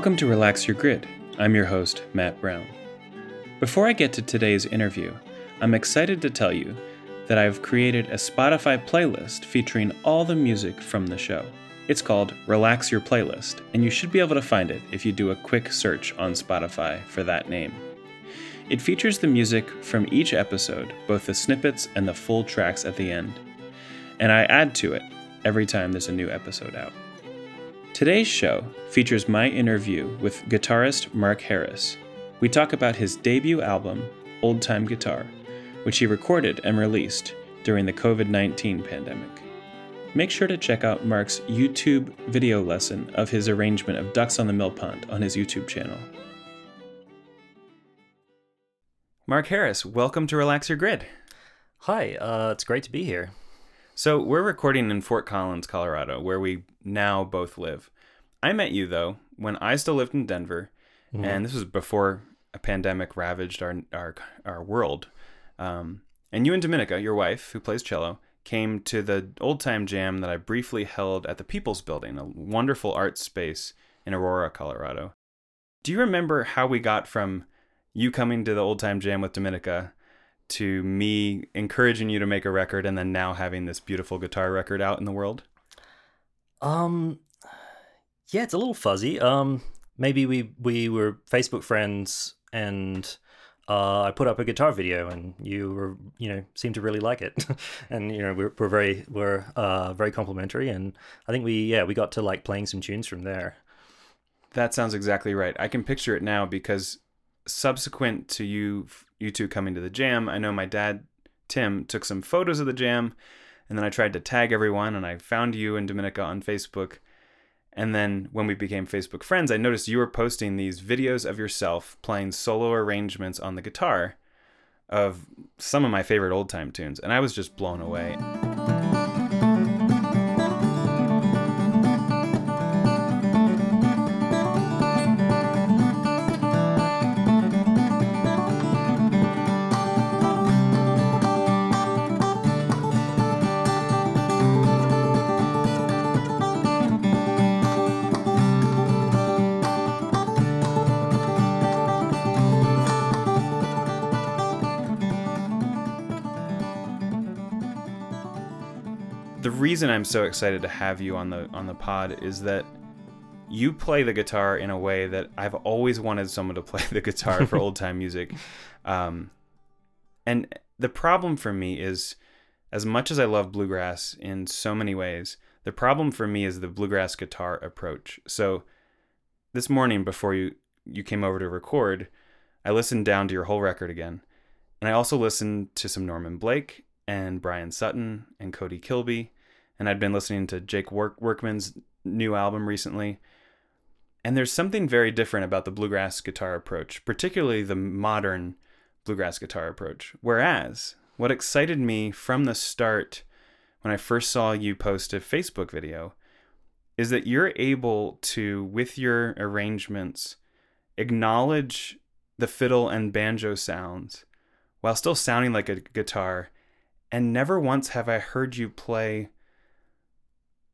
Welcome to Relax Your Grid. I'm your host, Matt Brown. Before I get to today's interview, I'm excited to tell you that I've created a Spotify playlist featuring all the music from the show. It's called Relax Your Playlist, and you should be able to find it if you do a quick search on Spotify for that name. It features the music from each episode, both the snippets and the full tracks at the end. And I add to it every time there's a new episode out. Today's show features my interview with guitarist Mark Harris. We talk about his debut album, Old Time Guitar, which he recorded and released during the COVID 19 pandemic. Make sure to check out Mark's YouTube video lesson of his arrangement of Ducks on the Mill Pond on his YouTube channel. Mark Harris, welcome to Relax Your Grid. Hi, uh, it's great to be here. So, we're recording in Fort Collins, Colorado, where we now both live. I met you, though, when I still lived in Denver, mm-hmm. and this was before a pandemic ravaged our, our, our world. Um, and you and Dominica, your wife, who plays cello, came to the old time jam that I briefly held at the People's Building, a wonderful art space in Aurora, Colorado. Do you remember how we got from you coming to the old time jam with Dominica to me encouraging you to make a record and then now having this beautiful guitar record out in the world? Um yeah, it's a little fuzzy. Um maybe we we were Facebook friends and uh, I put up a guitar video and you were, you know, seemed to really like it. and, you know, we're, we're very, we're uh, very complimentary. And I think we, yeah, we got to like playing some tunes from there. That sounds exactly right. I can picture it now because subsequent to you, you two coming to the jam, I know my dad, Tim, took some photos of the jam and then I tried to tag everyone and I found you and Dominica on Facebook and then when we became Facebook friends, I noticed you were posting these videos of yourself playing solo arrangements on the guitar of some of my favorite old time tunes. And I was just blown away. Reason I'm so excited to have you on the on the pod is that you play the guitar in a way that I've always wanted someone to play the guitar for old time music. Um, and the problem for me is, as much as I love bluegrass in so many ways, the problem for me is the bluegrass guitar approach. So, this morning before you you came over to record, I listened down to your whole record again, and I also listened to some Norman Blake and Bryan Sutton and Cody Kilby, and I'd been listening to Jake Work- Workman's new album recently. And there's something very different about the bluegrass guitar approach, particularly the modern bluegrass guitar approach. Whereas, what excited me from the start when I first saw you post a Facebook video is that you're able to, with your arrangements, acknowledge the fiddle and banjo sounds while still sounding like a guitar. And never once have I heard you play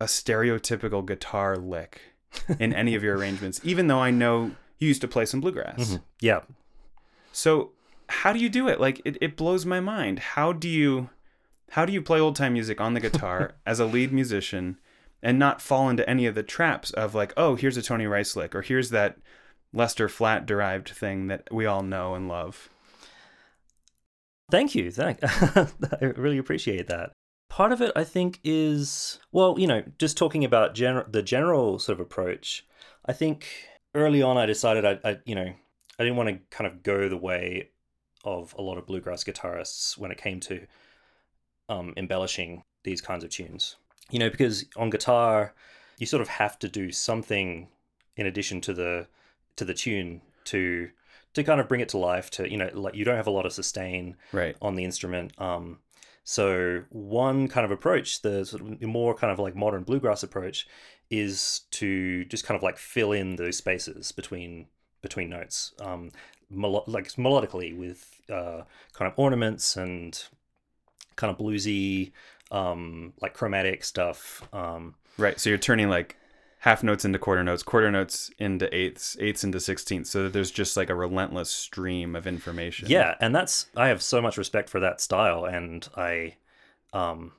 a stereotypical guitar lick in any of your arrangements, even though I know you used to play some bluegrass. Mm-hmm. Yeah. So how do you do it? Like it, it blows my mind. How do you how do you play old time music on the guitar as a lead musician and not fall into any of the traps of like, oh, here's a Tony Rice lick or here's that Lester Flatt derived thing that we all know and love? Thank you. Thank I really appreciate that. Part of it, I think, is well, you know, just talking about gen- the general sort of approach. I think early on, I decided I, I, you know, I didn't want to kind of go the way of a lot of bluegrass guitarists when it came to um, embellishing these kinds of tunes. You know, because on guitar, you sort of have to do something in addition to the to the tune to to kind of bring it to life. To you know, like you don't have a lot of sustain right. on the instrument. Um, so one kind of approach, the sort of more kind of like modern bluegrass approach, is to just kind of like fill in those spaces between between notes, um, like melodically with uh, kind of ornaments and kind of bluesy, um, like chromatic stuff. Um, right. So you're turning like half notes into quarter notes, quarter notes into eighths, eighths into sixteenths, so that there's just like a relentless stream of information. Yeah, and that's I have so much respect for that style, and I, um,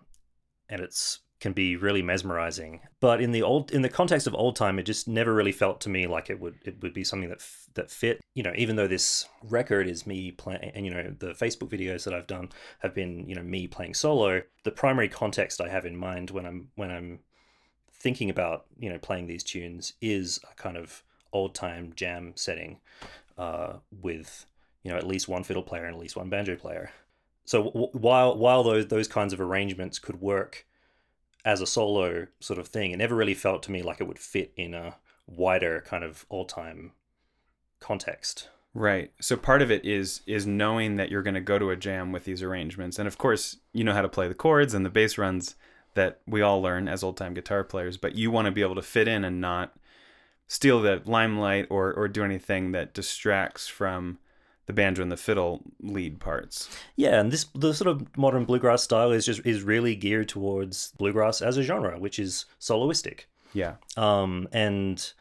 and it's can be really mesmerizing. But in the old in the context of old time, it just never really felt to me like it would it would be something that f- that fit. You know, even though this record is me playing, and you know the Facebook videos that I've done have been you know me playing solo. The primary context I have in mind when I'm when I'm thinking about you know playing these tunes is a kind of old time jam setting uh, with you know at least one fiddle player and at least one banjo player. So w- while while those those kinds of arrangements could work as a solo sort of thing, it never really felt to me like it would fit in a wider kind of all time context. Right. So part of it is is knowing that you're going to go to a jam with these arrangements, and of course you know how to play the chords and the bass runs that we all learn as old time guitar players, but you want to be able to fit in and not steal the limelight or or do anything that distracts from the banjo and the fiddle lead parts. Yeah, and this the sort of modern bluegrass style is just is really geared towards bluegrass as a genre, which is soloistic. Yeah. Um, and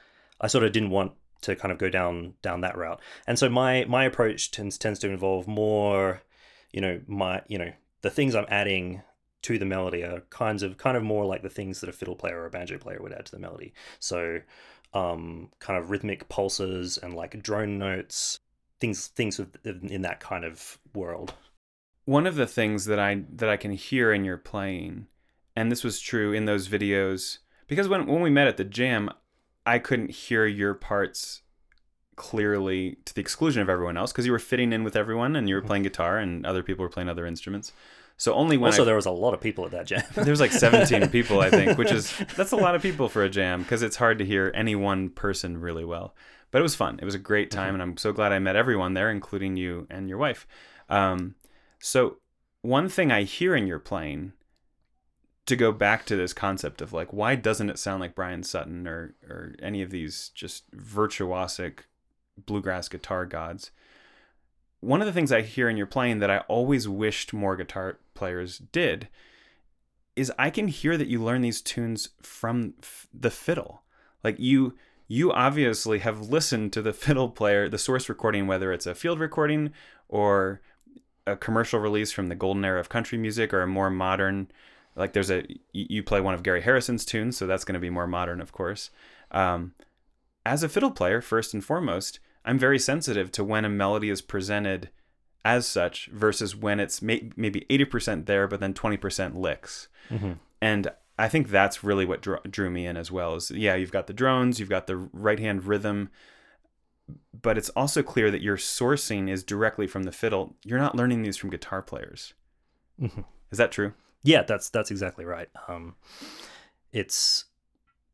I sort of didn't want to kind of go down down that route. And so my my approach tends tends to involve more, you know, my you know the things I'm adding to the melody are kinds of kind of more like the things that a fiddle player or a banjo player would add to the melody. So, um, kind of rhythmic pulses and like drone notes, things things in that kind of world. One of the things that I that I can hear in your playing, and this was true in those videos, because when when we met at the jam, I couldn't hear your parts clearly to the exclusion of everyone else because you were fitting in with everyone and you were mm-hmm. playing guitar and other people were playing other instruments. So only when also I, there was a lot of people at that jam. there was like 17 people, I think, which is that's a lot of people for a jam because it's hard to hear any one person really well. But it was fun. It was a great time, mm-hmm. and I'm so glad I met everyone there, including you and your wife. Um, so one thing I hear in your playing, to go back to this concept of like, why doesn't it sound like Bryan Sutton or or any of these just virtuosic bluegrass guitar gods? One of the things I hear in your playing that I always wished more guitar players did is I can hear that you learn these tunes from f- the fiddle. Like you you obviously have listened to the fiddle player, the source recording whether it's a field recording or a commercial release from the golden era of country music or a more modern like there's a you play one of Gary Harrison's tunes, so that's going to be more modern, of course. Um, as a fiddle player, first and foremost, I'm very sensitive to when a melody is presented as such versus when it's may- maybe 80% there, but then 20% licks. Mm-hmm. And I think that's really what drew, drew me in as well. Is yeah, you've got the drones, you've got the right hand rhythm, but it's also clear that your sourcing is directly from the fiddle. You're not learning these from guitar players. Mm-hmm. Is that true? Yeah, that's that's exactly right. Um, it's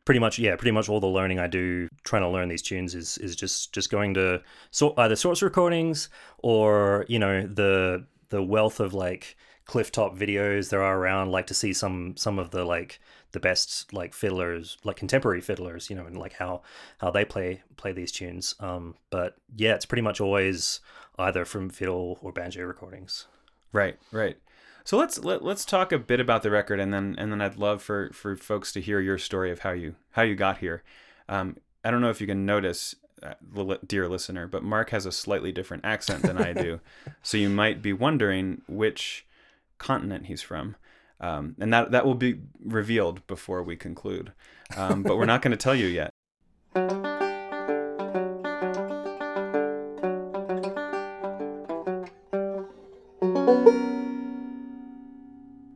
pretty much yeah pretty much all the learning i do trying to learn these tunes is is just just going to so either source recordings or you know the the wealth of like Clifftop videos there are around like to see some some of the like the best like fiddlers like contemporary fiddlers you know and like how how they play play these tunes. Um but yeah it's pretty much always either from fiddle or banjo recordings. Right right so let's let, let's talk a bit about the record, and then and then I'd love for for folks to hear your story of how you how you got here. Um, I don't know if you can notice, uh, dear listener, but Mark has a slightly different accent than I do, so you might be wondering which continent he's from. Um, and that that will be revealed before we conclude, um, but we're not going to tell you yet.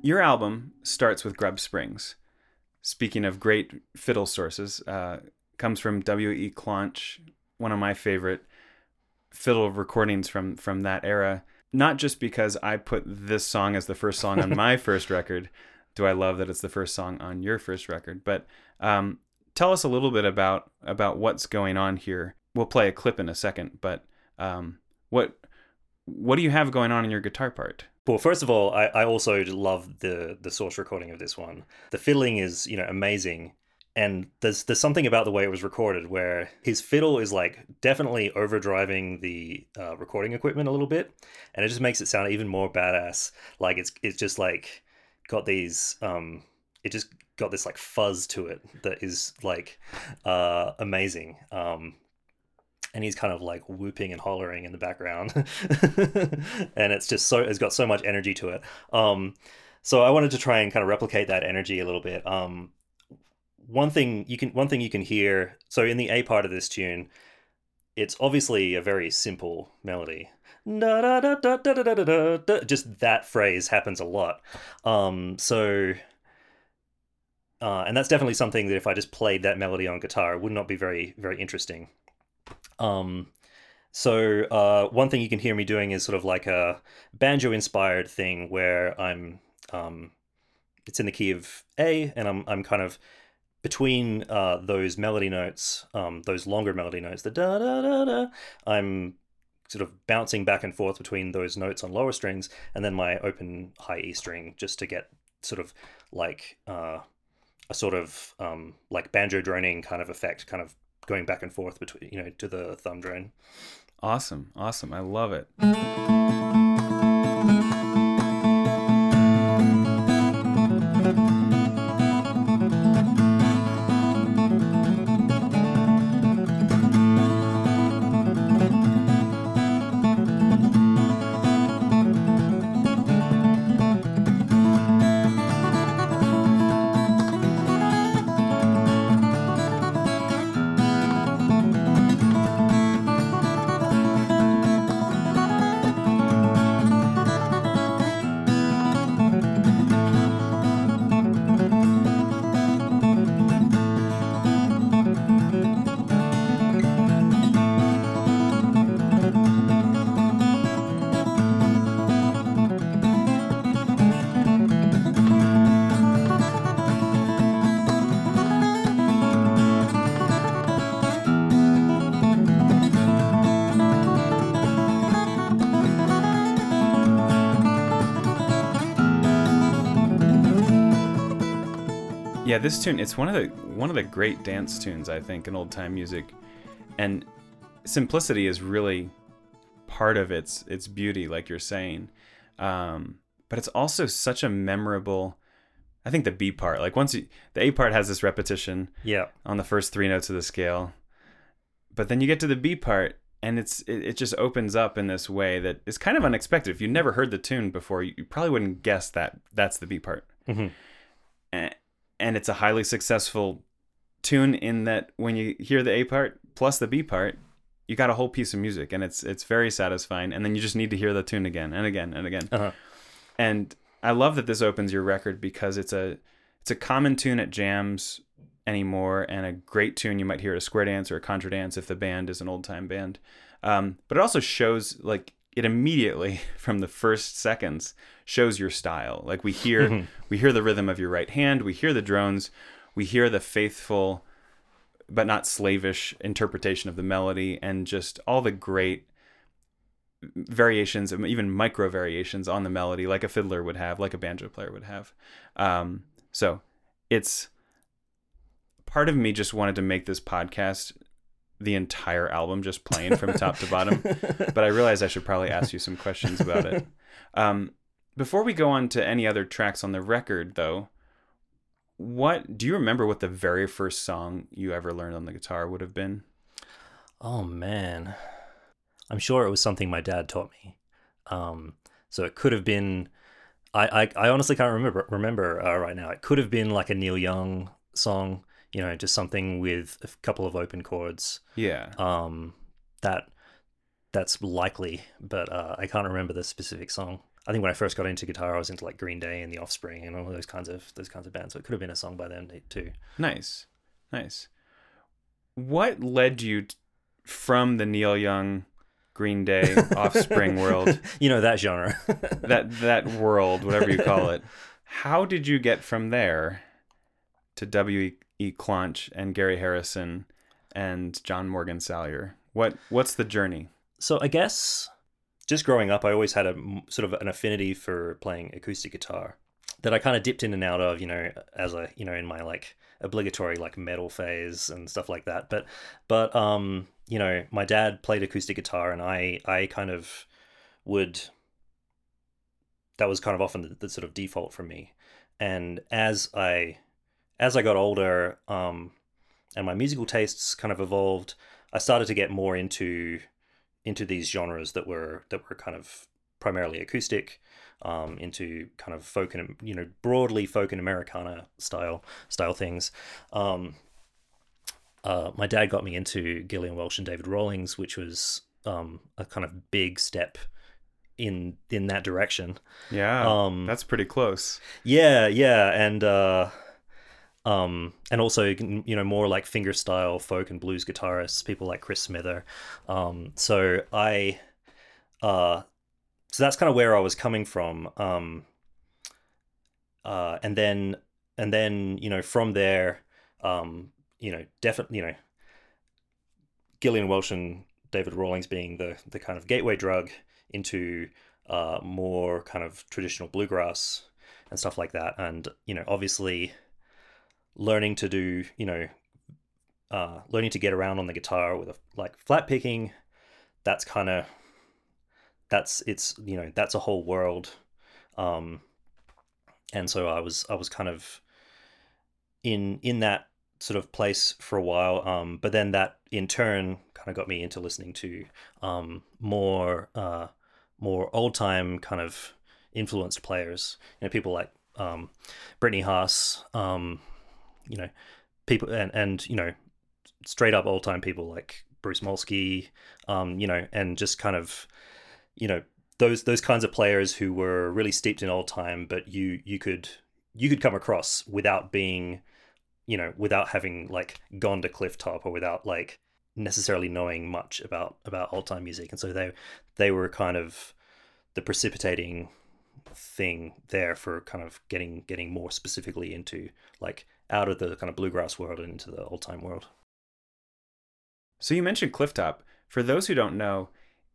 your album starts with Grub Springs. Speaking of great fiddle sources, uh, comes from W.E. Claunch, one of my favorite fiddle recordings from from that era. Not just because I put this song as the first song on my first record, do I love that it's the first song on your first record, but um, tell us a little bit about about what's going on here. We'll play a clip in a second, but um, what what do you have going on in your guitar part? Well, first of all, I, I also love the the source recording of this one. The fiddling is, you know, amazing. And there's there's something about the way it was recorded where his fiddle is like definitely overdriving the uh, recording equipment a little bit, and it just makes it sound even more badass. Like it's it's just like got these um, it just got this like fuzz to it that is like uh, amazing. Um, and he's kind of like whooping and hollering in the background, and it's just so it's got so much energy to it. Um, so I wanted to try and kind of replicate that energy a little bit. Um, one thing you can one thing you can hear so in the A part of this tune, it's obviously a very simple melody. Just that phrase happens a lot. Um, so uh, and that's definitely something that if I just played that melody on guitar, it would not be very, very interesting. Um, so uh, one thing you can hear me doing is sort of like a banjo-inspired thing where I'm, um, it's in the key of A, and I'm I'm kind of between uh, those melody notes, um, those longer melody notes, the da da da da. I'm sort of bouncing back and forth between those notes on lower strings, and then my open high E string just to get sort of like uh, a sort of um, like banjo droning kind of effect, kind of going back and forth between you know to the thumb drone. Awesome, awesome. I love it. Yeah, this tune it's one of the one of the great dance tunes I think in old time music, and simplicity is really part of its its beauty, like you're saying. Um, but it's also such a memorable. I think the B part, like once you, the A part has this repetition, Yeah, on the first three notes of the scale, but then you get to the B part and it's it, it just opens up in this way that is kind of unexpected. If you never heard the tune before, you, you probably wouldn't guess that that's the B part. Mhm. And, and it's a highly successful tune in that when you hear the A part plus the B part, you got a whole piece of music, and it's it's very satisfying. And then you just need to hear the tune again and again and again. uh-huh. And I love that this opens your record because it's a it's a common tune at jams anymore and a great tune you might hear at a square dance or a contra dance if the band is an old time band. Um, but it also shows like it immediately from the first seconds shows your style. Like we hear we hear the rhythm of your right hand, we hear the drones, we hear the faithful but not slavish interpretation of the melody and just all the great variations even micro variations on the melody like a fiddler would have like a banjo player would have um, so it's part of me just wanted to make this podcast the entire album just playing from top to bottom but i realized i should probably ask you some questions about it um, before we go on to any other tracks on the record though what do you remember what the very first song you ever learned on the guitar would have been Oh man, I'm sure it was something my dad taught me. Um, so it could have been. I I, I honestly can't remember remember uh, right now. It could have been like a Neil Young song. You know, just something with a couple of open chords. yeah Um, that that's likely, but uh, I can't remember the specific song. I think when I first got into guitar, I was into like Green Day and The Offspring and all those kinds of those kinds of bands. So it could have been a song by them too. Nice, nice. What led you t- from the Neil Young, Green Day, Offspring world, you know that genre. that that world, whatever you call it? How did you get from there to W. E. Claunch and Gary Harrison and John Morgan Salyer? What what's the journey? So I guess just growing up, I always had a sort of an affinity for playing acoustic guitar that I kind of dipped in and out of, you know, as a you know in my like obligatory like metal phase and stuff like that. But but um you know my dad played acoustic guitar and I I kind of would that was kind of often the, the sort of default for me. And as I as I got older, um, and my musical tastes kind of evolved, I started to get more into into these genres that were that were kind of primarily acoustic, um, into kind of folk and you know broadly folk and Americana style style things. Um, uh, my dad got me into Gillian Welch and David Rawlings, which was um, a kind of big step in in that direction. Yeah, um, that's pretty close. Yeah, yeah, and uh, um, and also you know more like finger style folk and blues guitarists, people like Chris Smither. Um, so I, uh, so that's kind of where I was coming from. Um, uh, and then and then you know from there, um, you know definitely you know Gillian Welch and David Rawlings being the the kind of gateway drug into uh, more kind of traditional bluegrass and stuff like that. And you know, obviously, learning to do you know, uh, learning to get around on the guitar with a like flat picking, that's kind of that's it's you know that's a whole world. Um, and so I was I was kind of in in that sort of place for a while. Um, but then that in turn kind of got me into listening to um, more uh, more old time kind of influenced players. You know, people like um, Brittany Haas. Um, you know, people and and you know, straight up old time people like Bruce Molsky. Um, you know, and just kind of you know those those kinds of players who were really steeped in old time, but you you could you could come across without being you know without having like gone to Clifftop or without like necessarily knowing much about about old time music, and so they they were kind of the precipitating thing there for kind of getting getting more specifically into like out of the kind of bluegrass world and into the old time world. So you mentioned Clifftop. For those who don't know,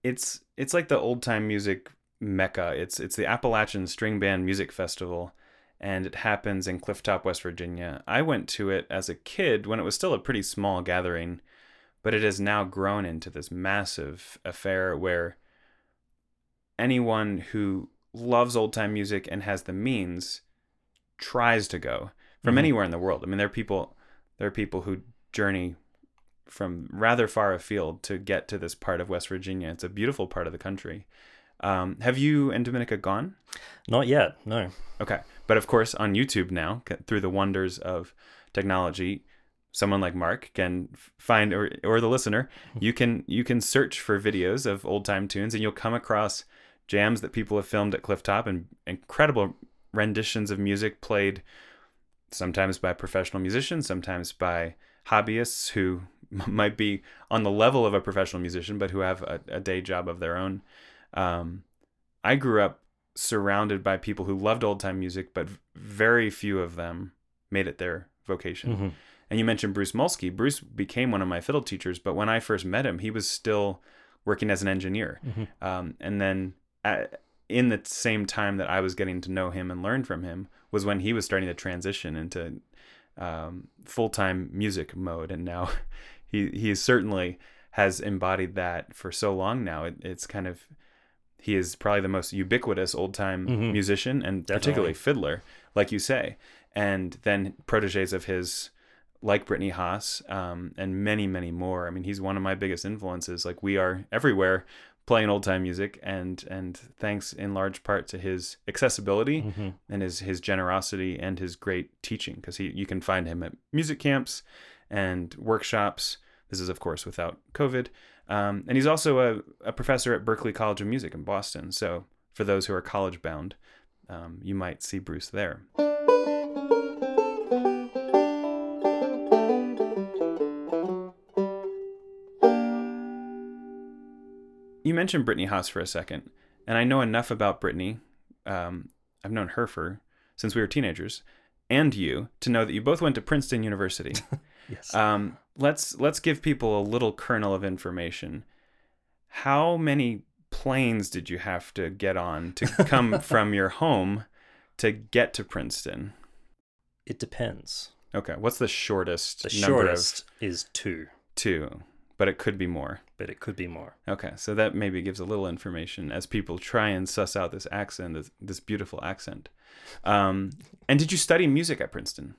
it's it's like the old time music mecca. It's it's the Appalachian String Band Music Festival, and it happens in Clifftop, West Virginia. I went to it as a kid when it was still a pretty small gathering, but it has now grown into this massive affair where anyone who loves old time music and has the means tries to go from mm-hmm. anywhere in the world. I mean, there are people there are people who journey from rather far afield to get to this part of West Virginia. It's a beautiful part of the country. Um, have you and Dominica gone? Not yet. No. Okay, but of course on YouTube now, through the wonders of technology, someone like Mark can find or or the listener, you can you can search for videos of old time tunes and you'll come across jams that people have filmed at Clifftop and incredible renditions of music played sometimes by professional musicians, sometimes by hobbyists who might be on the level of a professional musician but who have a, a day job of their own. Um, I grew up surrounded by people who loved old time music, but very few of them made it their vocation. Mm-hmm. And you mentioned Bruce Molsky. Bruce became one of my fiddle teachers, but when I first met him, he was still working as an engineer. Mm-hmm. Um, and then at, in the same time that I was getting to know him and learn from him was when he was starting to transition into um, full time music mode. And now he, he certainly has embodied that for so long now. It, it's kind of, he is probably the most ubiquitous old time mm-hmm. musician and Definitely. particularly fiddler, like you say. And then proteges of his like Brittany Haas, um, and many, many more. I mean, he's one of my biggest influences. Like we are everywhere playing old time music, and and thanks in large part to his accessibility mm-hmm. and his his generosity and his great teaching, because he you can find him at music camps and workshops. This is of course without COVID, um, and he's also a, a professor at Berklee College of Music in Boston. So for those who are college bound, um, you might see Bruce there. You mentioned Brittany Haas for a second, and I know enough about Brittany. Um, I've known her for since we were teenagers, and you to know that you both went to Princeton University. yes. Um, let's let's give people a little kernel of information. How many planes did you have to get on to come from your home to get to Princeton? It depends. Okay, what's the shortest? The shortest of... is two. Two but it could be more. But it could be more. Okay, so that maybe gives a little information as people try and suss out this accent, this, this beautiful accent. Um, and did you study music at Princeton?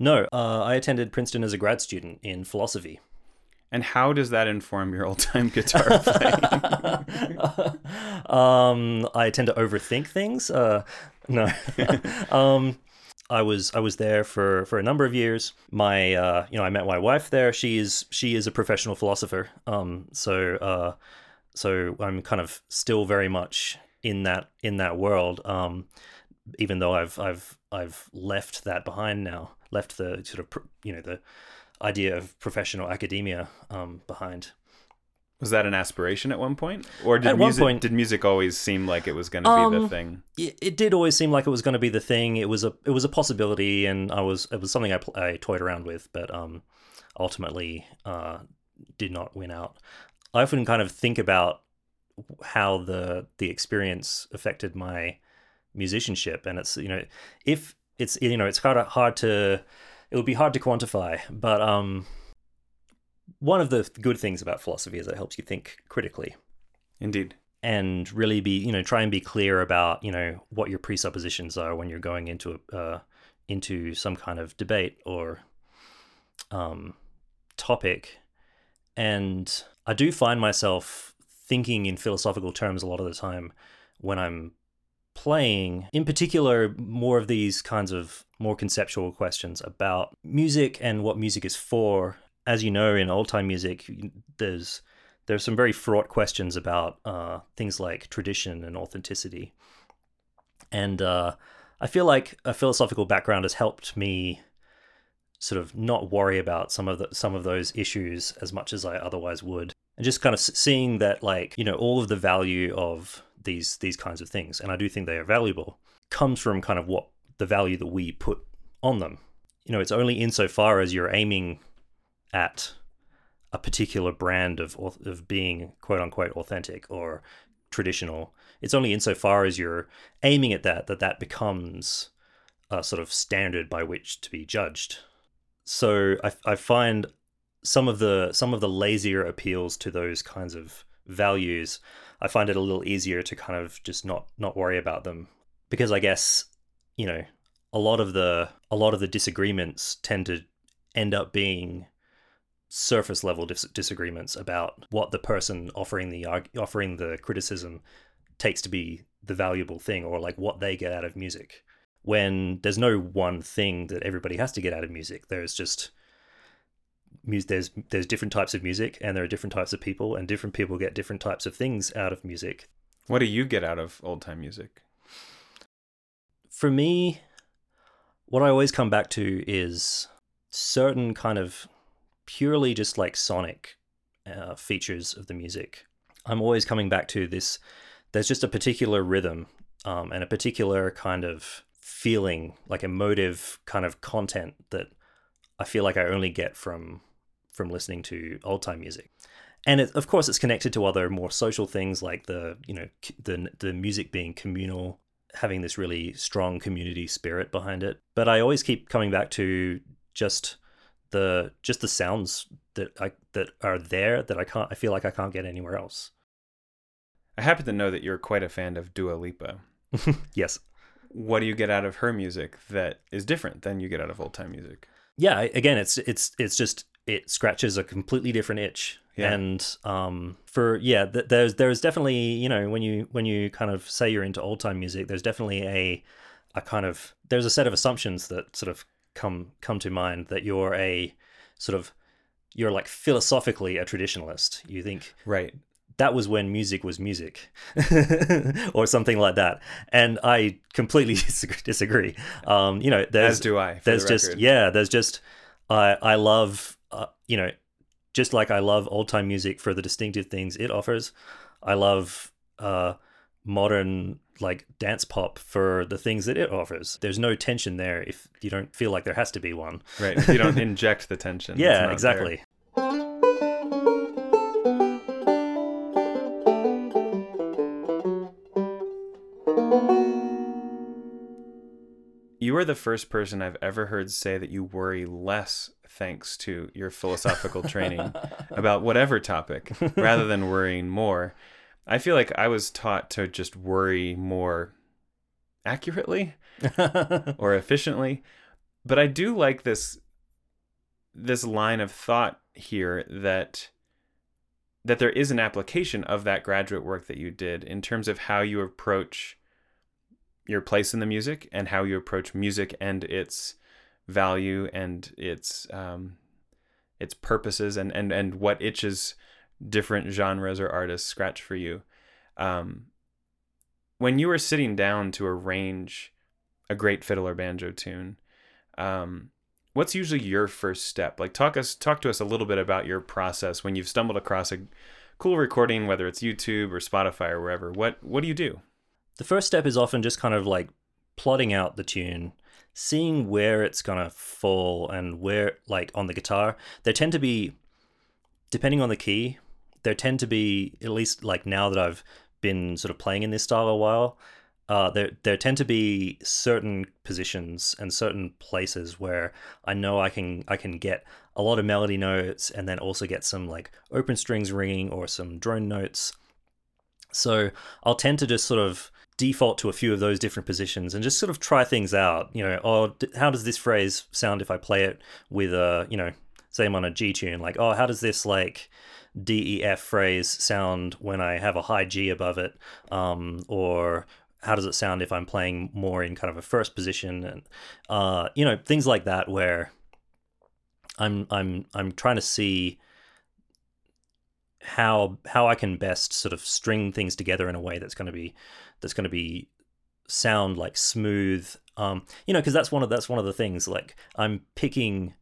No, uh, I attended Princeton as a grad student in philosophy. And how does that inform your old time guitar playing? um, I tend to overthink things. Uh, no, um, I was I was there for, for a number of years. My uh, you know I met my wife there. She is she is a professional philosopher. Um, so uh, so I'm kind of still very much in that in that world. Um, even though I've I've I've left that behind now, left the sort of you know the idea of professional academia um, behind. Was that an aspiration at one point, or did at music point, did music always seem like it was going to um, be the um, thing? It, it, did always seem like it was going to be the thing. It was a it was a possibility, and I was it was something I, I toyed around with, but um, ultimately uh, did not win out. I often kind of think about how the the experience affected my musicianship, and it's you know if it's you know it's kind of hard to it would be hard to quantify, but um, one of the good things about philosophy is it helps you think critically. Indeed. And really be, you know, try and be clear about, you know, what your presuppositions are when you're going into a, uh, into some kind of debate or um, topic. And I do find myself thinking in philosophical terms a lot of the time when I'm playing, in particular, more of these kinds of more conceptual questions about music and what music is for. As you know, in old time music, there's there's some very fraught questions about uh, things like tradition and authenticity, and uh, I feel like a philosophical background has helped me sort of not worry about some of the, some of those issues as much as I otherwise would, and just kind of seeing that like you know all of the value of these these kinds of things, and I do think they are valuable, comes from kind of what the value that we put on them. You know, it's only insofar as you're aiming at a particular brand of of being quote unquote authentic or traditional. It's only insofar as you're aiming at that that that becomes a sort of standard by which to be judged. So I, I find some of the some of the lazier appeals to those kinds of values I find it a little easier to kind of just not not worry about them because I guess you know a lot of the a lot of the disagreements tend to end up being surface level dis- disagreements about what the person offering the offering the criticism takes to be the valuable thing or like what they get out of music when there's no one thing that everybody has to get out of music there's just there's there's different types of music and there are different types of people and different people get different types of things out of music. What do you get out of old time music? For me, what I always come back to is certain kind of purely just like sonic uh, features of the music. I'm always coming back to this. There's just a particular rhythm um, and a particular kind of feeling, like emotive kind of content that I feel like I only get from from listening to old time music. And it, of course, it's connected to other more social things like the you know the the music being communal, having this really strong community spirit behind it. But I always keep coming back to just the just the sounds that I that are there that I can't I feel like I can't get anywhere else. I happen to know that you're quite a fan of Dua Lipa. yes. What do you get out of her music that is different than you get out of old time music? Yeah, again, it's it's it's just it scratches a completely different itch. Yeah. And um, for yeah, th- there's there's definitely you know when you when you kind of say you're into old time music, there's definitely a a kind of there's a set of assumptions that sort of come come to mind that you're a sort of you're like philosophically a traditionalist. You think right. that was when music was music or something like that. And i completely disagree. Um, you know there's as do i there's the just yeah there's just i i love uh, you know, just like I love old time music for the distinctive things it offers, I love uh, modern like dance pop for the things that it offers. There's no tension there if you don't feel like there has to be one. Right. If you don't inject the tension. yeah, exactly. There. You are the first person I've ever heard say that you worry less thanks to your philosophical training about whatever topic rather than worrying more. I feel like I was taught to just worry more accurately or efficiently. but I do like this this line of thought here that that there is an application of that graduate work that you did in terms of how you approach your place in the music and how you approach music and its value and its um, its purposes and, and and what itches different genres or artists scratch for you. Um, when you were sitting down to arrange a great fiddle or banjo tune, um, what's usually your first step? Like talk us talk to us a little bit about your process when you've stumbled across a cool recording, whether it's YouTube or Spotify or wherever. What what do you do? The first step is often just kind of like plotting out the tune, seeing where it's gonna fall and where like on the guitar. There tend to be depending on the key, there tend to be at least like now that I've been sort of playing in this style a while, uh, there there tend to be certain positions and certain places where I know I can I can get a lot of melody notes and then also get some like open strings ringing or some drone notes. So I'll tend to just sort of default to a few of those different positions and just sort of try things out. You know, oh, how does this phrase sound if I play it with a you know, say I'm on a G tune? Like, oh, how does this like D E F phrase sound when I have a high G above it, um, or how does it sound if I'm playing more in kind of a first position? And uh, you know things like that where I'm I'm I'm trying to see how how I can best sort of string things together in a way that's going to be that's going to be sound like smooth. Um you know because that's one of that's one of the things like I'm picking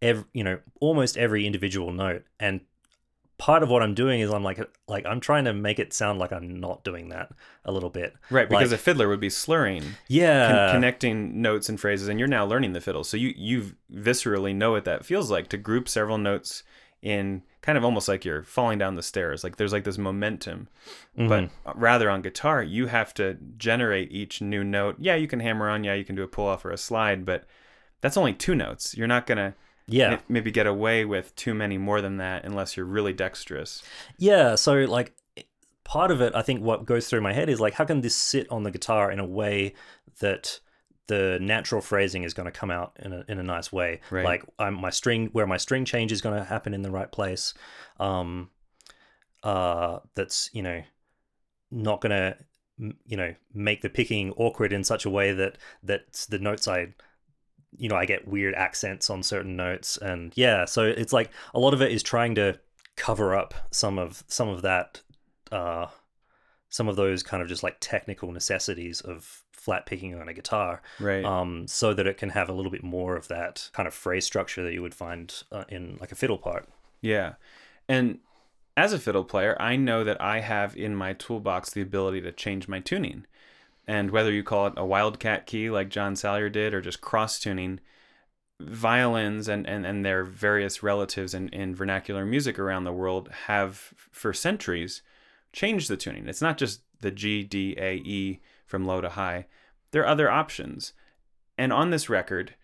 every you know almost every individual note and part of what I'm doing is I'm like like I'm trying to make it sound like I'm not doing that a little bit. Right, because like, a fiddler would be slurring. Yeah. Con- connecting notes and phrases and you're now learning the fiddle. So you you viscerally know what that feels like to group several notes in kind of almost like you're falling down the stairs. Like there's like this momentum. Mm-hmm. But rather on guitar, you have to generate each new note. Yeah, you can hammer on, yeah, you can do a pull off or a slide, but that's only two notes. You're not going to yeah. maybe get away with too many more than that unless you're really dexterous. Yeah so like part of it i think what goes through my head is like how can this sit on the guitar in a way that the natural phrasing is going to come out in a, in a nice way? Right. like I'm, my string where my string change is going to happen in the right place um uh that's you know not going to you know make the picking awkward in such a way that that the notes i you know, I get weird accents on certain notes, and yeah, so it's like a lot of it is trying to cover up some of some of that, uh, some of those kind of just like technical necessities of flat picking on a guitar, right? Um, so that it can have a little bit more of that kind of phrase structure that you would find uh, in like a fiddle part. Yeah, and as a fiddle player, I know that I have in my toolbox the ability to change my tuning. And whether you call it a wildcat key like John Salyer did or just cross tuning, violins and, and, and their various relatives in, in vernacular music around the world have for centuries changed the tuning. It's not just the G, D, A, E from low to high. There are other options. And on this record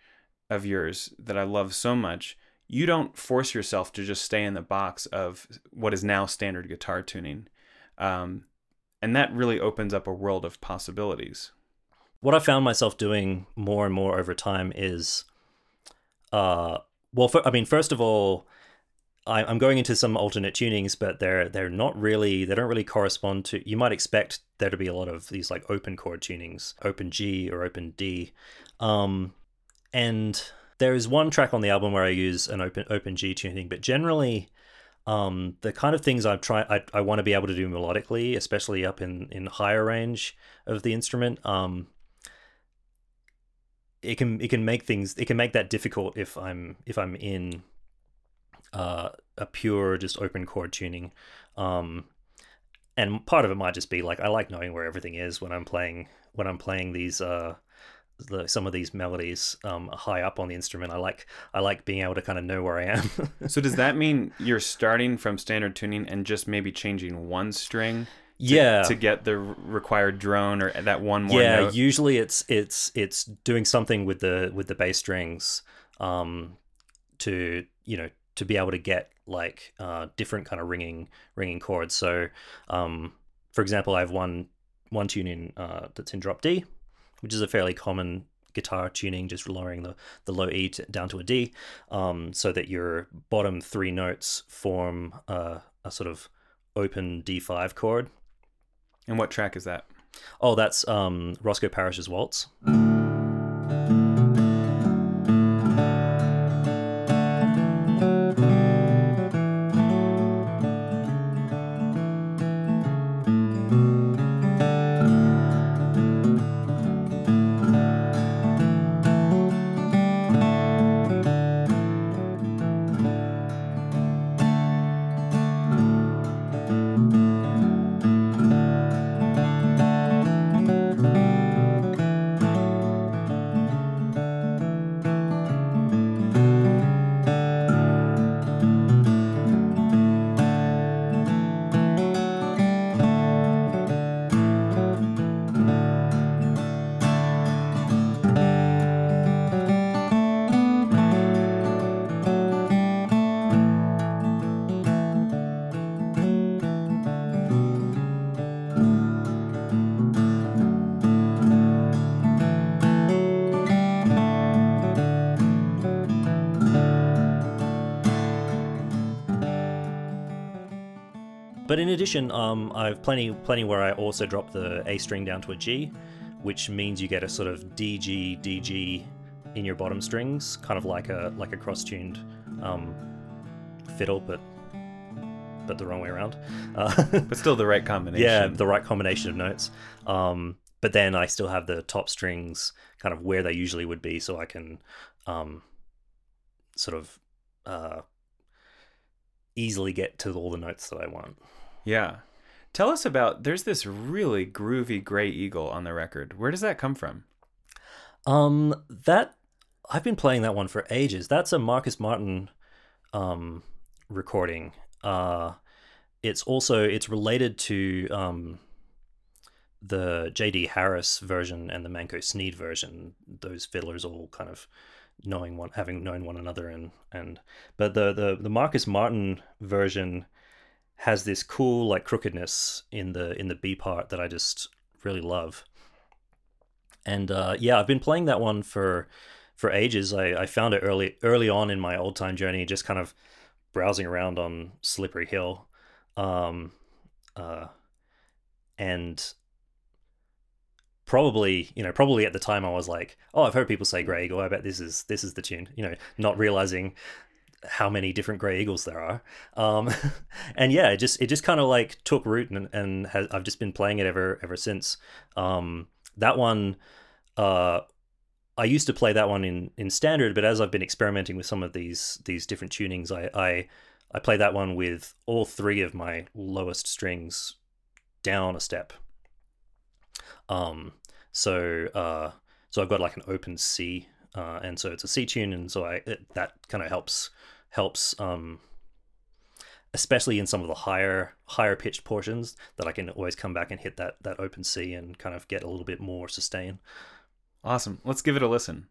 of yours that I love so much, you don't force yourself to just stay in the box of what is now standard guitar tuning. Um, and that really opens up a world of possibilities. What I found myself doing more and more over time is, uh, well, for, I mean, first of all, I, I'm going into some alternate tunings, but they're they're not really they don't really correspond to. You might expect there to be a lot of these like open chord tunings, open G or open D, um, and there is one track on the album where I use an open open G tuning, but generally um, the kind of things I'm trying, I, I want to be able to do melodically, especially up in in higher range of the instrument. Um, it can it can make things it can make that difficult if I'm if I'm in uh, a pure just open chord tuning. Um, and part of it might just be like I like knowing where everything is when I'm playing when I'm playing these uh, the, some of these melodies um, high up on the instrument. I like I like being able to kind of know where I am. so does that mean you're starting from standard tuning and just maybe changing one string? To, yeah, to get the required drone or that one more. Yeah, note? usually it's it's it's doing something with the with the bass strings, um, to you know to be able to get like uh, different kind of ringing ringing chords. So, um, for example, I have one one tune in uh, that's in drop D, which is a fairly common guitar tuning, just lowering the, the low E to, down to a D, um, so that your bottom three notes form a, a sort of open D5 chord. And what track is that? Oh, that's um, Roscoe Parrish's Waltz. In addition, um, I've plenty plenty where I also drop the A string down to a G, which means you get a sort of DG DG in your bottom strings, kind of like a like a cross-tuned um, fiddle, but but the wrong way around. Uh, but still the right combination. Yeah, the right combination of notes. Um, but then I still have the top strings kind of where they usually would be, so I can um, sort of uh, easily get to all the notes that I want. Yeah. Tell us about there's this really groovy gray eagle on the record. Where does that come from? Um that I've been playing that one for ages. That's a Marcus Martin um recording. Uh it's also it's related to um the JD Harris version and the Manco Sneed version. Those fiddlers all kind of knowing one having known one another and and but the the the Marcus Martin version has this cool like crookedness in the in the B part that I just really love. And uh, yeah, I've been playing that one for for ages. I, I found it early early on in my old time journey, just kind of browsing around on Slippery Hill, um, uh, and probably you know probably at the time I was like, oh, I've heard people say Gray Eagle. I bet this is this is the tune. You know, not realizing how many different gray eagles there are. Um, and yeah, it just it just kind of like took root and and has, I've just been playing it ever ever since. Um, that one, uh, I used to play that one in in standard, but as I've been experimenting with some of these these different tunings, I I, I play that one with all three of my lowest strings down a step. Um, so uh, so I've got like an open C uh, and so it's a C tune, and so I it, that kind of helps helps um, especially in some of the higher higher pitched portions that I can always come back and hit that that open C and kind of get a little bit more sustain. Awesome. Let's give it a listen.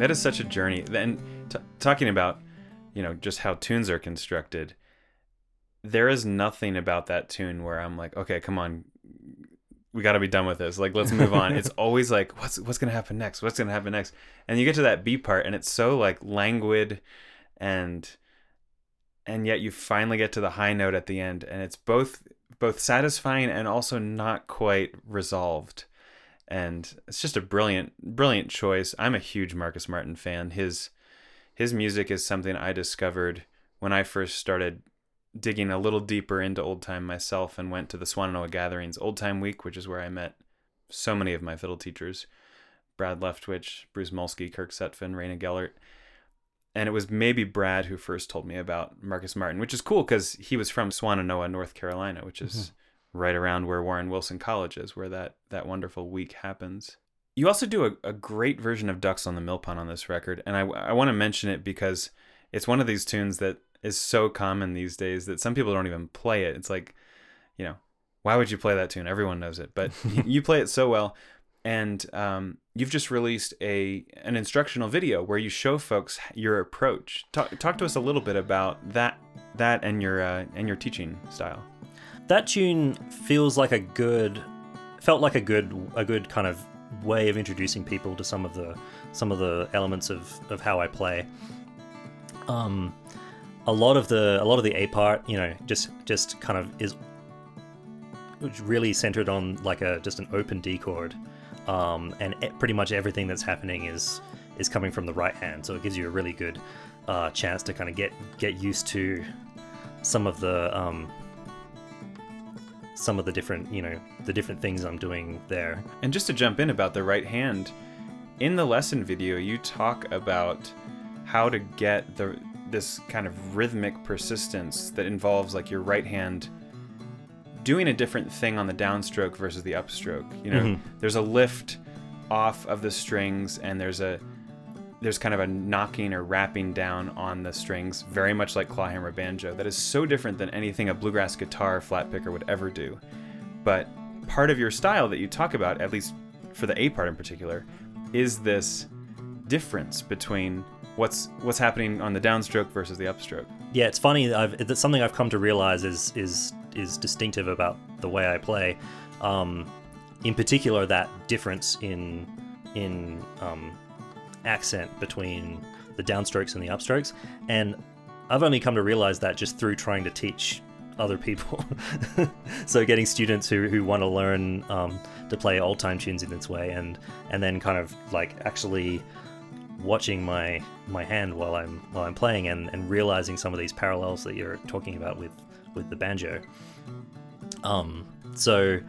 That is such a journey. Then t- talking about, you know, just how tunes are constructed. There is nothing about that tune where I'm like, okay, come on, we got to be done with this. Like, let's move on. it's always like, what's what's gonna happen next? What's gonna happen next? And you get to that B part, and it's so like languid, and and yet you finally get to the high note at the end, and it's both both satisfying and also not quite resolved and it's just a brilliant brilliant choice i'm a huge marcus martin fan his his music is something i discovered when i first started digging a little deeper into old time myself and went to the swannanoa gatherings old time week which is where i met so many of my fiddle teachers Brad Leftwich, Bruce Molsky, Kirk Sutphin, Rayna Gellert. And it was maybe Brad who first told me about Marcus Martin, which is cool because he was from Swannanoa, North Carolina, which is mm-hmm. Right around where Warren Wilson College is, where that, that wonderful week happens. You also do a, a great version of Ducks on the Millpond on this record. And I, I want to mention it because it's one of these tunes that is so common these days that some people don't even play it. It's like, you know, why would you play that tune? Everyone knows it, but you play it so well. And um, you've just released a an instructional video where you show folks your approach. Talk, talk to us a little bit about that that and your uh, and your teaching style. That tune feels like a good felt like a good a good kind of way of introducing people to some of the some of the elements of, of how I play. Um, a lot of the a lot of the A part, you know, just just kind of is really centered on like a just an open D chord, um, and pretty much everything that's happening is is coming from the right hand. So it gives you a really good uh, chance to kind of get get used to some of the um, some of the different you know the different things I'm doing there. And just to jump in about the right hand, in the lesson video you talk about how to get the this kind of rhythmic persistence that involves like your right hand doing a different thing on the downstroke versus the upstroke. You know, mm-hmm. there's a lift off of the strings and there's a there's kind of a knocking or rapping down on the strings, very much like clawhammer banjo. That is so different than anything a bluegrass guitar flat picker would ever do. But part of your style that you talk about, at least for the A part in particular, is this difference between what's what's happening on the downstroke versus the upstroke. Yeah, it's funny. I've, it's something I've come to realize is is is distinctive about the way I play. Um, in particular, that difference in in um, accent between the downstrokes and the upstrokes, and I've only come to realize that just through trying to teach other people. so getting students who, who want to learn um, to play old time tunes in this way, and and then kind of like actually watching my my hand while I'm while I'm playing and, and realizing some of these parallels that you're talking about with with the banjo. Um, so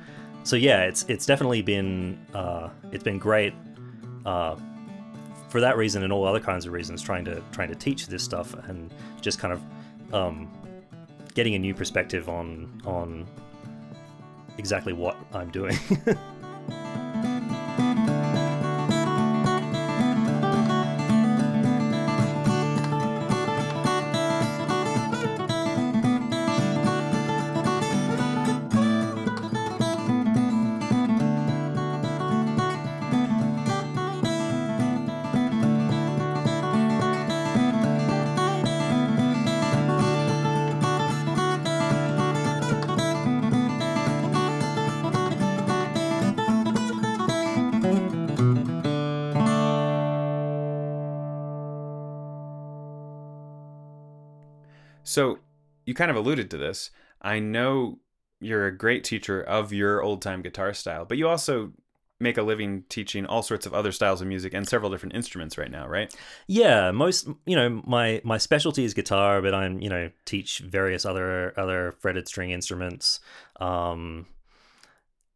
so yeah, it's it's definitely been uh, it's been great uh, for that reason and all other kinds of reasons. Trying to trying to teach this stuff and just kind of um, getting a new perspective on on exactly what I'm doing. you kind of alluded to this. I know you're a great teacher of your old time guitar style, but you also make a living teaching all sorts of other styles of music and several different instruments right now, right? Yeah, most you know, my my specialty is guitar, but I'm, you know, teach various other other fretted string instruments. Um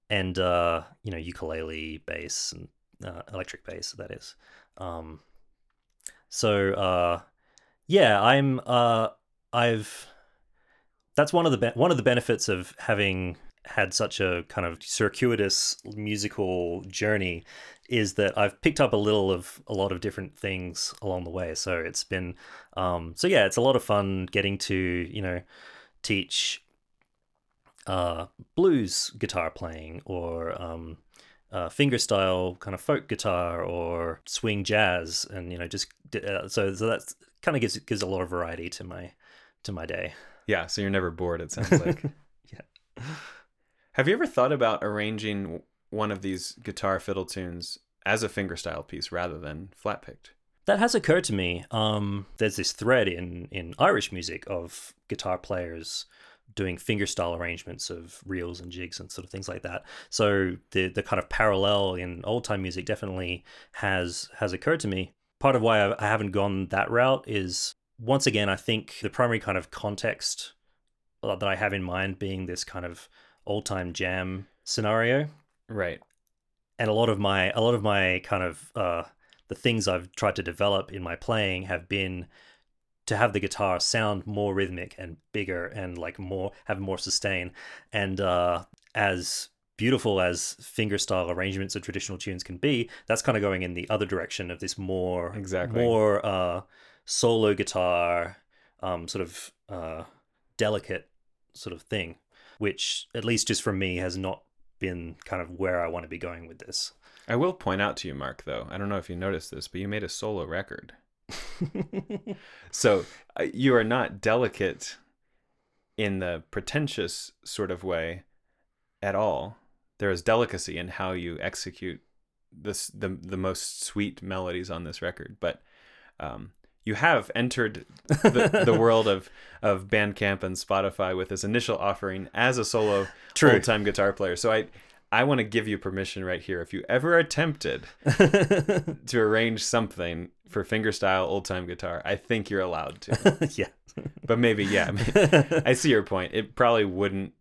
and uh, you know, ukulele, bass and uh, electric bass that is. Um so uh yeah, I'm uh I've that's one of the be- one of the benefits of having had such a kind of circuitous musical journey is that I've picked up a little of a lot of different things along the way. So it's been um, so yeah, it's a lot of fun getting to you know teach uh, blues guitar playing or um, uh, fingerstyle kind of folk guitar or swing jazz, and you know just uh, so so that's kind of gives gives a lot of variety to my to my day. Yeah, so you're never bored, it sounds like. yeah. Have you ever thought about arranging one of these guitar fiddle tunes as a fingerstyle piece rather than flat picked? That has occurred to me. Um, there's this thread in, in Irish music of guitar players doing fingerstyle arrangements of reels and jigs and sort of things like that. So the the kind of parallel in old time music definitely has has occurred to me. Part of why I haven't gone that route is once again, I think the primary kind of context that I have in mind being this kind of old time jam scenario. Right. and a lot of my a lot of my kind of uh, the things I've tried to develop in my playing have been to have the guitar sound more rhythmic and bigger and like more have more sustain and uh, as beautiful as fingerstyle arrangements of traditional tunes can be that's kind of going in the other direction of this more Exactly. more uh, solo guitar um, sort of uh, delicate sort of thing which at least just for me has not been kind of where I want to be going with this I will point out to you, Mark, though, I don't know if you noticed this, but you made a solo record. So uh, you are not delicate in the pretentious sort of way at all. There is delicacy in how you execute this the the most sweet melodies on this record, but um, you have entered the, the world of of Bandcamp and Spotify with this initial offering as a solo old time guitar player. So I I want to give you permission right here. If you ever are tempted to arrange something for fingerstyle old time guitar, I think you're allowed to. yeah But maybe, yeah, I see your point. It probably wouldn't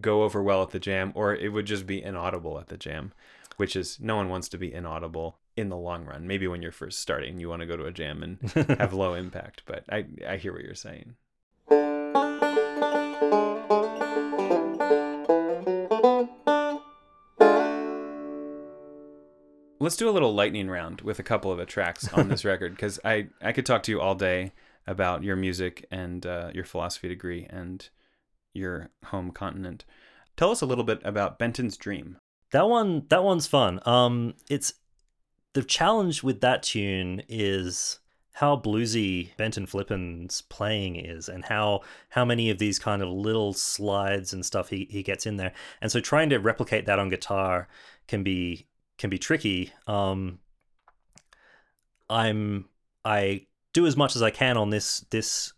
go over well at the jam, or it would just be inaudible at the jam, which is no one wants to be inaudible in the long run. Maybe when you're first starting, you want to go to a jam and have low impact. But I, I hear what you're saying. Let's do a little lightning round with a couple of the tracks on this record because I, I could talk to you all day about your music and uh, your philosophy degree and your home continent. Tell us a little bit about Benton's Dream. That one that one's fun. Um it's the challenge with that tune is how bluesy Benton Flippen's playing is and how how many of these kind of little slides and stuff he, he gets in there. And so trying to replicate that on guitar can be can be tricky. Um I'm I do as much as I can on this this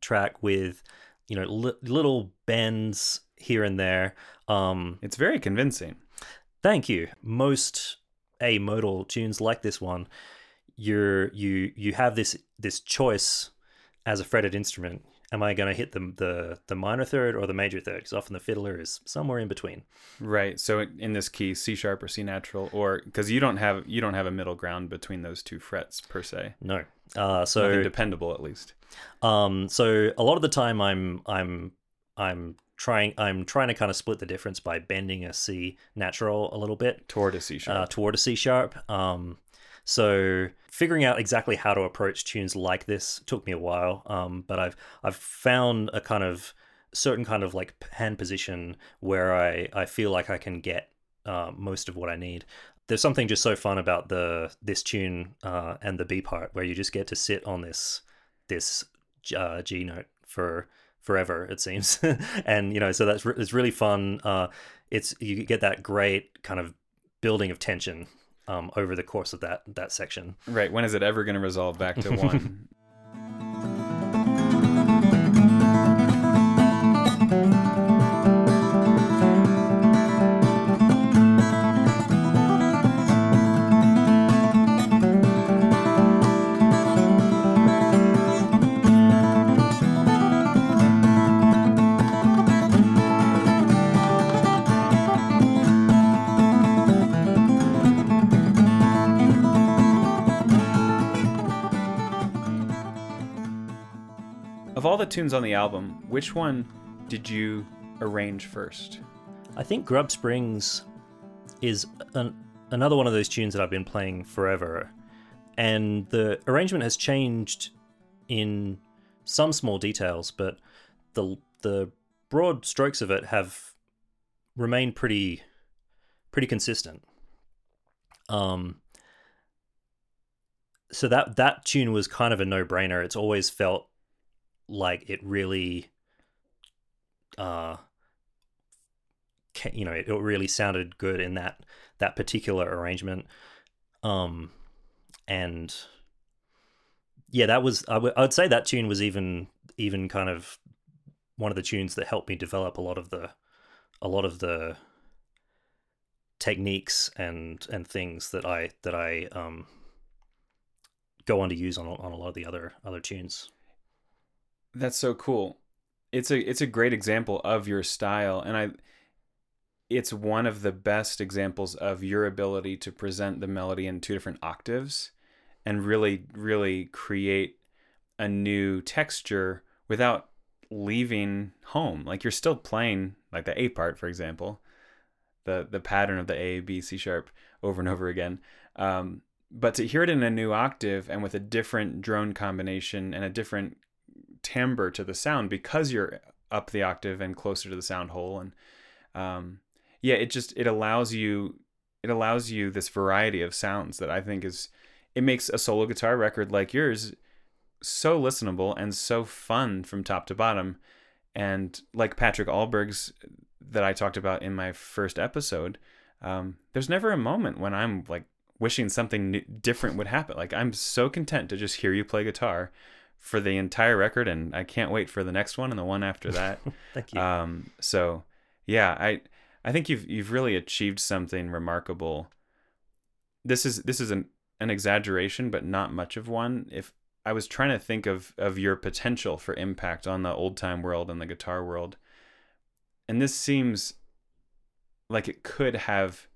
track with you know li- little bends here and there. Um It's very convincing. Thank you. Most a modal tunes like this one, you're you you have this this choice as a fretted instrument. Am I going to hit the the the minor third or the major third? Because often the fiddler is somewhere in between. Right. So in this key, C sharp or C natural, or because you don't have you don't have a middle ground between those two frets per se. No. Uh, so Nothing dependable, at least. Um, so a lot of the time I'm I'm I'm trying I'm trying to kind of split the difference by bending a C natural a little bit Toward a C uh, sharp. toward a C sharp. Um, so figuring out exactly how to approach tunes like this took me a while. Um, but I've I've found a kind of certain kind of like hand position where I I feel like I can get uh, most of what I need. There's something just so fun about the this tune uh, and the B part where you just get to sit on this this uh, G note for forever it seems and you know so that's re- it's really fun uh it's you get that great kind of building of tension um over the course of that that section right. When is it ever going to resolve back to one? all the tunes on the album, which one did you arrange first? i think grub springs is an, another one of those tunes that i've been playing forever. And the arrangement has changed in some small details but the the broad strokes of it have remained pretty pretty consistent. Um so that that tune was kind of a no-brainer. It's always felt like it really uh you know it, really sounded good in that that particular arrangement. Um and yeah that was I would- I would say that tune was even even kind of one of the tunes that helped me develop a lot of the a lot of the techniques and and things that I that I um go on to use on on a lot of the other other tunes That's so cool. It's a it's a great example of your style, and I it's one of the best examples of your ability to present the melody in two different octaves and really really create a new texture without leaving home like you're still playing like the a part for example the the pattern of the a b c sharp over and over again um, but to hear it in a new octave and with a different drone combination and a different timbre to the sound because you're up the octave and closer to the sound hole. And um, yeah it just it allows you it allows you this variety of sounds that i think is it makes a solo guitar record like yours so listenable and so fun from top to bottom. And like patrick alberg's that i talked about in my first episode um, there's never a moment when i'm like wishing something new, different would happen. Like i'm so content to just hear you play guitar for the entire record and i can't wait for the next one and the one after that Thank you. um, so yeah i I think you've you've really achieved something remarkable. This is this is an an exaggeration, but not much of one. If I was trying to think of of your potential for impact on the old time world and the guitar world, and this seems like it could have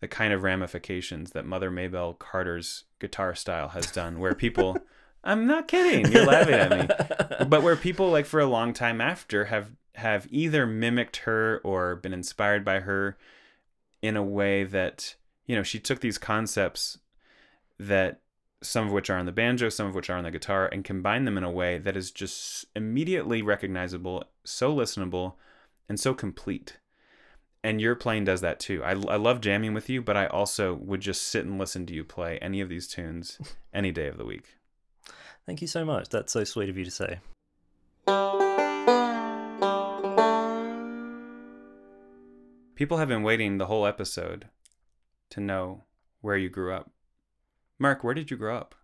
the kind of ramifications that Mother Maybelle Carter's guitar style has done, where people. I'm not kidding. You're laughing at me. But where people like for a long time after have have either mimicked her or been inspired by her in a way that you know she took these concepts that some of which are on the banjo some of which are on the guitar and combined them in a way that is just immediately recognizable so listenable and so complete and your playing does that too I, I love jamming with you but i also would just sit and listen to you play any of these tunes any day of the week Thank you so much. That's so sweet of you to say. People have been waiting the whole episode to know where you grew up. Mark, where did you grow up?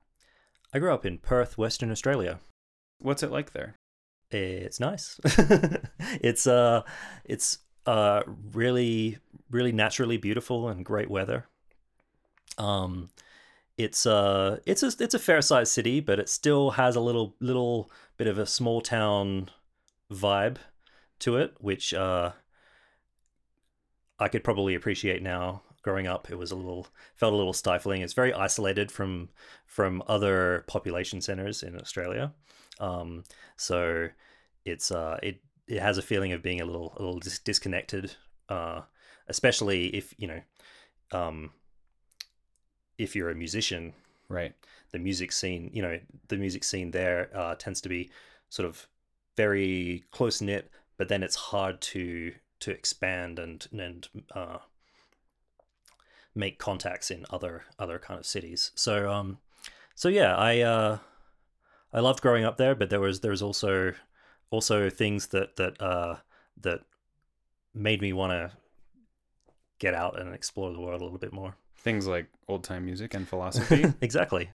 I grew up in Perth, Western Australia. What's it like there? It's nice. it's uh it's uh really really naturally beautiful and great weather. Um it's uh it's a it's a fair sized city, but it still has a little little bit of a small town vibe to it, which uh I could probably appreciate now. Growing up, it was a little felt a little stifling. It's very isolated from from other population centers in Australia, um, so it's uh, it it has a feeling of being a little a little dis- disconnected, uh, especially if you know um, if you're a musician. Right. The music scene, you know, the music scene there uh, tends to be sort of very close knit, but then it's hard to to expand and and uh, make contacts in other other kind of cities. So um, so yeah, I uh, I loved growing up there, but there was there was also also things that that uh, that made me want to get out and explore the world a little bit more. Things like old time music and philosophy. exactly.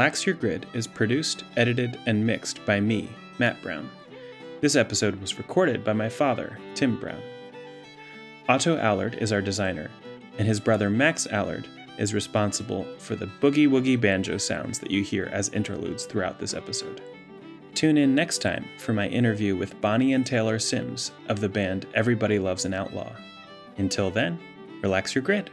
Relax Your Grid is produced, edited, and mixed by me, Matt Brown. This episode was recorded by my father, Tim Brown. Otto Allard is our designer, and his brother Max Allard is responsible for the boogie woogie banjo sounds that you hear as interludes throughout this episode. Tune in next time for my interview with Bonnie and Taylor Sims of the band Everybody Loves an Outlaw. Until then, relax your grid.